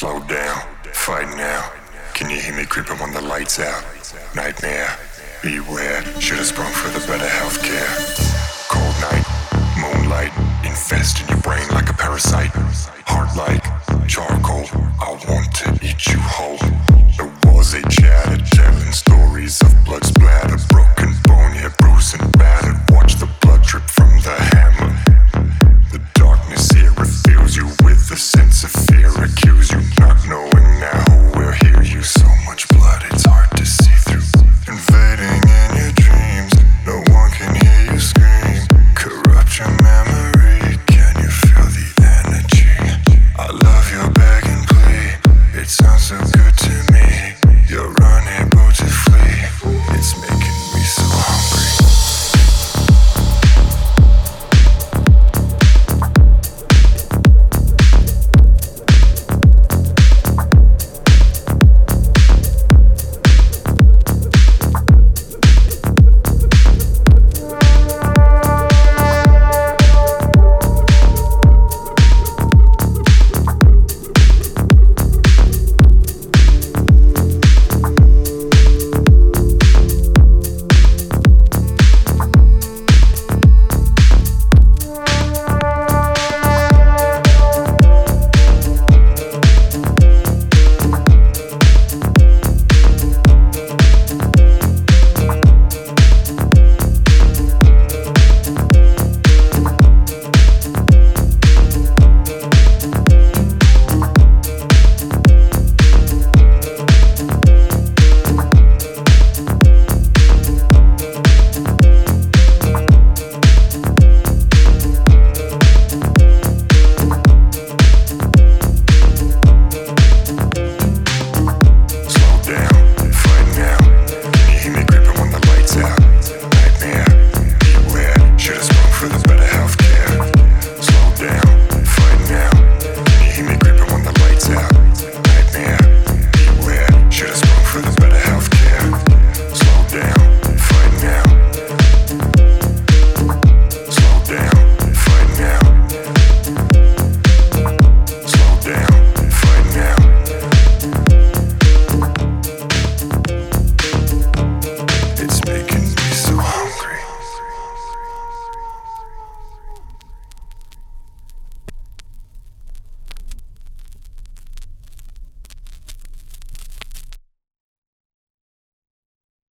Slow down, fight now. Can you hear me creeping when the lights out? Nightmare, beware. Should have sprung for the better healthcare.